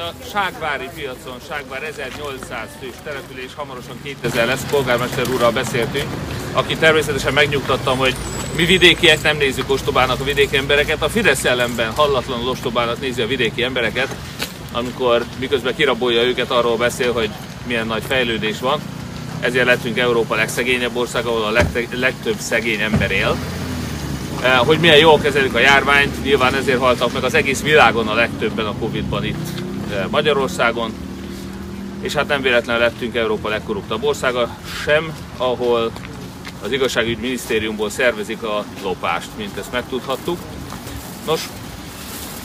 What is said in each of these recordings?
A Ságvári piacon, Ságvár 1800 fős település, hamarosan 2000 lesz, polgármester úrral beszéltünk, aki természetesen megnyugtattam, hogy mi vidékiek nem nézzük ostobának a vidéki embereket, a Fidesz ellenben hallatlanul ostobának nézi a vidéki embereket, amikor miközben kirabolja őket, arról beszél, hogy milyen nagy fejlődés van. Ezért lettünk Európa legszegényebb ország, ahol a legtöbb szegény ember él. Eh, Hogy milyen jól kezelik a járványt, nyilván ezért haltak meg az egész világon a legtöbben a Covid-ban itt Magyarországon. És hát nem véletlenül lettünk Európa legkorruptabb országa sem, ahol az igazságügy minisztériumból szervezik a lopást, mint ezt megtudhattuk. Nos,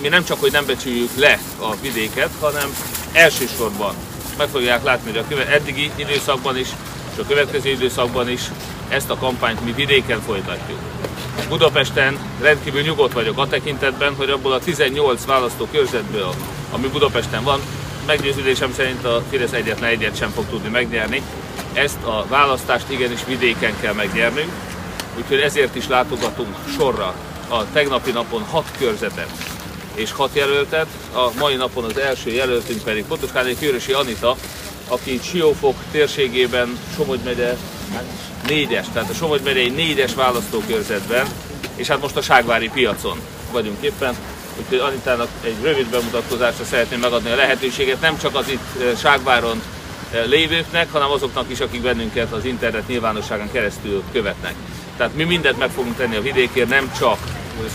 mi nem csak, hogy nem becsüljük le a vidéket, hanem elsősorban meg fogják látni, hogy a köve- eddigi időszakban is, és a következő időszakban is ezt a kampányt mi vidéken folytatjuk. Budapesten rendkívül nyugodt vagyok a tekintetben, hogy abból a 18 választókörzetből, ami Budapesten van, meggyőződésem szerint a Fidesz egyetlen egyet sem fog tudni megnyerni. Ezt a választást igenis vidéken kell megnyernünk, úgyhogy ezért is látogatunk sorra a tegnapi napon hat körzetet és hat jelöltet, a mai napon az első jelöltünk pedig Potoskáné Kőrösi Anita, aki Siófok térségében Somogy megye négyes, tehát a Somogy megyei négyes választókörzetben, és hát most a Ságvári piacon vagyunk éppen, úgyhogy Anitának egy rövid bemutatkozásra szeretném megadni a lehetőséget, nem csak az itt eh, Ságváron eh, lévőknek, hanem azoknak is, akik bennünket az internet nyilvánosságán keresztül követnek. Tehát mi mindent meg fogunk tenni a vidékért, nem csak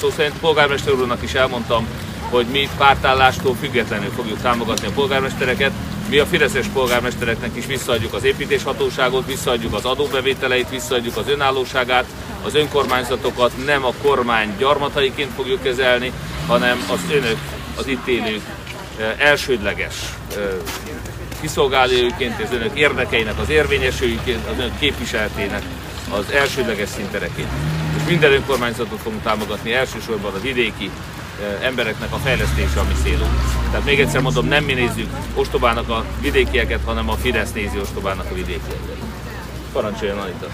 szó szerint polgármester úrnak is elmondtam, hogy mi pártállástól függetlenül fogjuk támogatni a polgármestereket. Mi a fideszes polgármestereknek is visszaadjuk az építéshatóságot, visszaadjuk az adóbevételeit, visszaadjuk az önállóságát, az önkormányzatokat nem a kormány gyarmataiként fogjuk kezelni, hanem az önök, az itt élők elsődleges kiszolgálóként, az önök érdekeinek az érvényesülőként, az önök képviseletének az elsődleges szintereként. És minden önkormányzatot fogunk támogatni, elsősorban a vidéki embereknek a fejlesztése a mi célunk. Tehát még egyszer mondom, nem mi nézzük ostobának a vidékieket, hanem a Fidesz nézi ostobának a vidékieket. Parancsoljon Anita!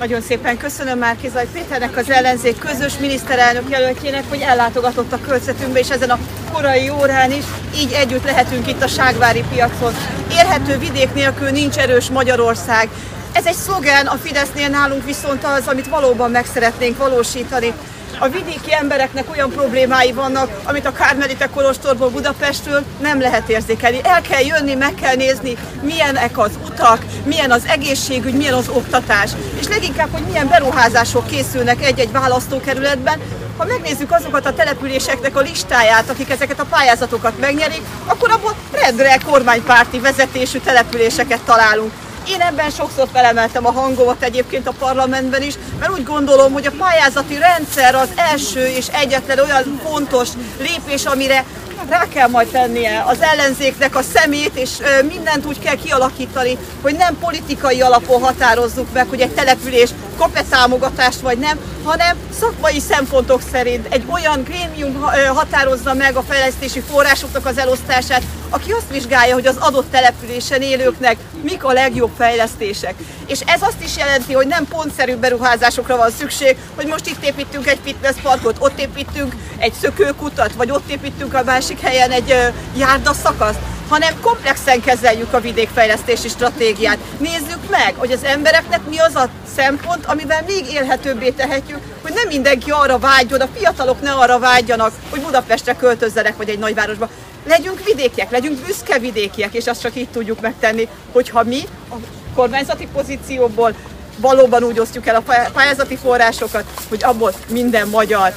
Nagyon szépen köszönöm Márkizaj Péternek, az ellenzék közös miniszterelnök jelöltjének, hogy ellátogatott a körzetünkbe, és ezen a korai órán is így együtt lehetünk itt a Ságvári piacon. Érhető vidék nélkül nincs erős Magyarország. Ez egy szlogen a Fidesznél nálunk viszont az, amit valóban meg szeretnénk valósítani. A vidéki embereknek olyan problémái vannak, amit a Kármelite Kolostorból Budapestről nem lehet érzékelni. El kell jönni, meg kell nézni, milyenek az utak, milyen az egészségügy, milyen az oktatás, és leginkább, hogy milyen beruházások készülnek egy-egy választókerületben, ha megnézzük azokat a településeknek a listáját, akik ezeket a pályázatokat megnyerik, akkor abból rendre kormánypárti vezetésű településeket találunk. Én ebben sokszor felemeltem a hangomat egyébként a parlamentben is, mert úgy gondolom, hogy a pályázati rendszer az első és egyetlen olyan fontos lépés, amire rá kell majd tennie az ellenzéknek a szemét, és mindent úgy kell kialakítani, hogy nem politikai alapon határozzuk meg, hogy egy település kap-e támogatást vagy nem, hanem szakmai szempontok szerint egy olyan grémium határozza meg a fejlesztési forrásoknak az elosztását, aki azt vizsgálja, hogy az adott településen élőknek mik a legjobb fejlesztések. És ez azt is jelenti, hogy nem pontszerű beruházásokra van szükség, hogy most itt építünk egy fitnessparkot, ott építünk egy szökőkutat, vagy ott építünk a másik helyen egy járdaszakaszt, hanem komplexen kezeljük a vidékfejlesztési stratégiát. Nézzük meg, hogy az embereknek mi az a szempont, amivel még élhetőbbé tehetjük, hogy nem mindenki arra vágyjon, a fiatalok ne arra vágyjanak, hogy Budapestre költözzenek, vagy egy nagyvárosba. Legyünk vidékiek, legyünk büszke vidékiek, és azt csak így tudjuk megtenni, hogyha mi a kormányzati pozícióból valóban úgy osztjuk el a pályázati forrásokat, hogy abból minden magyar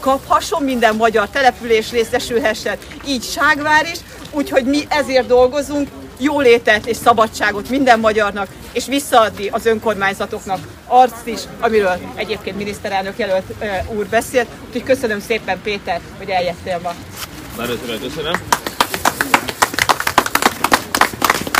kaphasson, minden magyar település részesülhessen, így Ságvár is, úgyhogy mi ezért dolgozunk, jólétet és szabadságot minden magyarnak, és visszaadni az önkormányzatoknak azt is, amiről egyébként miniszterelnök jelölt úr beszélt. Úgyhogy köszönöm szépen Péter, hogy eljöttél ma. Nagyon szépen köszönöm.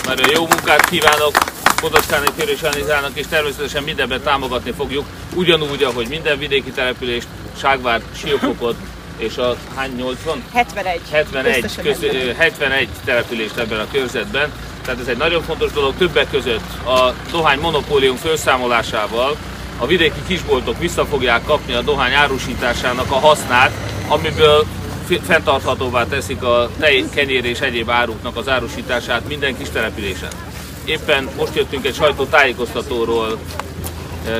Nagyon jó munkát kívánok Podoskáni Kérés Anizának, és természetesen mindenben támogatni fogjuk, ugyanúgy, ahogy minden vidéki települést, Ságvár, Siófokot és a hány 80? 71. 71, Összesen köz, 71. 71 települést ebben a körzetben. Tehát ez egy nagyon fontos dolog, többek között a dohány monopólium felszámolásával a vidéki kisboltok vissza fogják kapni a dohány árusításának a hasznát, amiből fenntarthatóvá teszik a tej, kenyér és egyéb áruknak az árusítását minden kis településen. Éppen most jöttünk egy sajtótájékoztatóról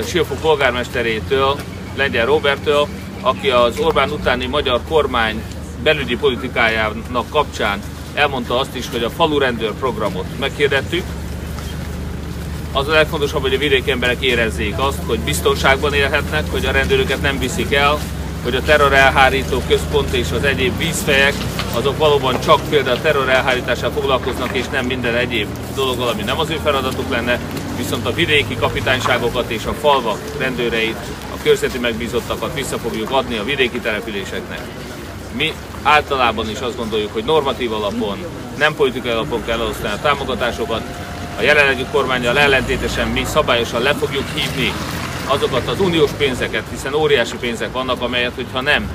Siófok polgármesterétől, Lengyel Robertől, aki az Orbán utáni magyar kormány belügyi politikájának kapcsán elmondta azt is, hogy a falu rendőr programot meghirdettük. Az a legfontosabb, hogy a vidéki emberek érezzék azt, hogy biztonságban élhetnek, hogy a rendőröket nem viszik el, hogy a terror elhárító központ és az egyéb vízfejek azok valóban csak például a terror elhárítással foglalkoznak, és nem minden egyéb dologgal, ami nem az ő feladatuk lenne, viszont a vidéki kapitányságokat és a falvak rendőreit, a körzeti megbízottakat vissza fogjuk adni a vidéki településeknek. Mi általában is azt gondoljuk, hogy normatív alapon, nem politikai alapon kell elosztani a támogatásokat. A jelenlegi kormányjal ellentétesen mi szabályosan le fogjuk hívni azokat az uniós pénzeket, hiszen óriási pénzek vannak, amelyet, hogyha nem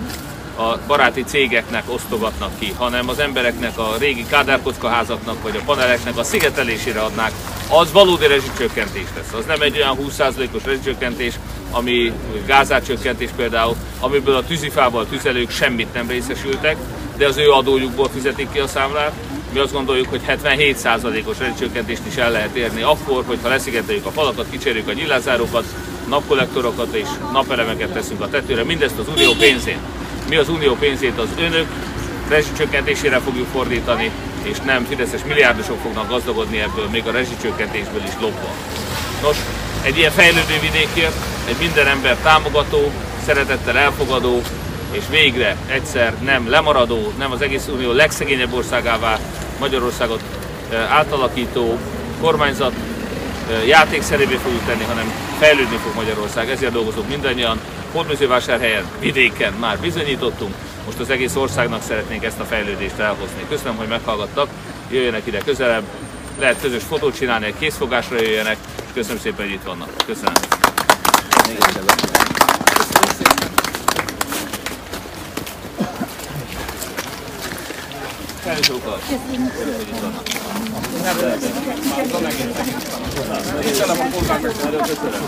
a baráti cégeknek osztogatnak ki, hanem az embereknek, a régi kádárkockaházaknak vagy a paneleknek a szigetelésére adnák, az valódi rezsicsökkentés lesz. Az nem egy olyan 20%-os rezsicsökkentés, ami gázárcsökkentés például, amiből a tűzifával tüzelők semmit nem részesültek, de az ő adójukból fizetik ki a számlát. Mi azt gondoljuk, hogy 77%-os rezsicsökkentést is el lehet érni akkor, hogyha leszigeteljük a falakat, kicserjük a nyilázárokat, napkollektorokat és napelemeket teszünk a tetőre, mindezt az unió pénzén. Mi az unió pénzét az önök rezsicsökkentésére fogjuk fordítani, és nem fideszes milliárdosok fognak gazdagodni ebből, még a rezsicsökkentésből is lopva. Nos, egy ilyen fejlődő vidékért, egy minden ember támogató, szeretettel elfogadó, és végre egyszer nem lemaradó, nem az egész unió legszegényebb országává Magyarországot átalakító kormányzat játékszerévé fogjuk tenni, hanem fejlődni fog Magyarország. Ezért dolgozunk mindannyian. Hódműzővásárhelyen, vidéken már bizonyítottunk, most az egész országnak szeretnénk ezt a fejlődést elhozni. Köszönöm, hogy meghallgattak, jöjjenek ide közelebb, lehet közös fotót csinálni, készfogásra jöjjenek. Köszönöm szépen, hogy itt vannak. Köszönöm. Köszönöm a polgármesterről, köszönöm.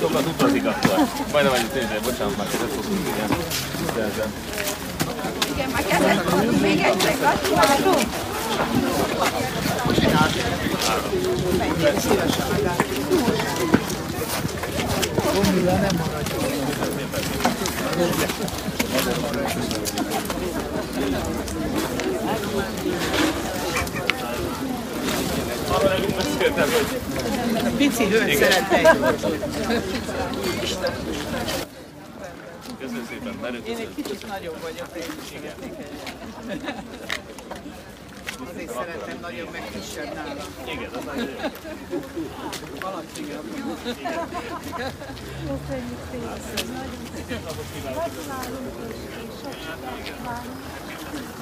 Sokat utazik akkor. Majdnem egy tényleg, bocsánat, már kezdett fogunk, igen. Igen, már volna még egyszer, gratulálunk! Gomila Pici hőt szeretnék. Köszönöm szépen, merők Én egy kicsit nagyobb vagyok, én is szeretnék egy. Azért szeretem nagyobb, meg kisebb nálam. Igen, az nagyon jó. Köszönjük szépen! Nagyon szépen! Gratulálunk és sok sikert kívánunk!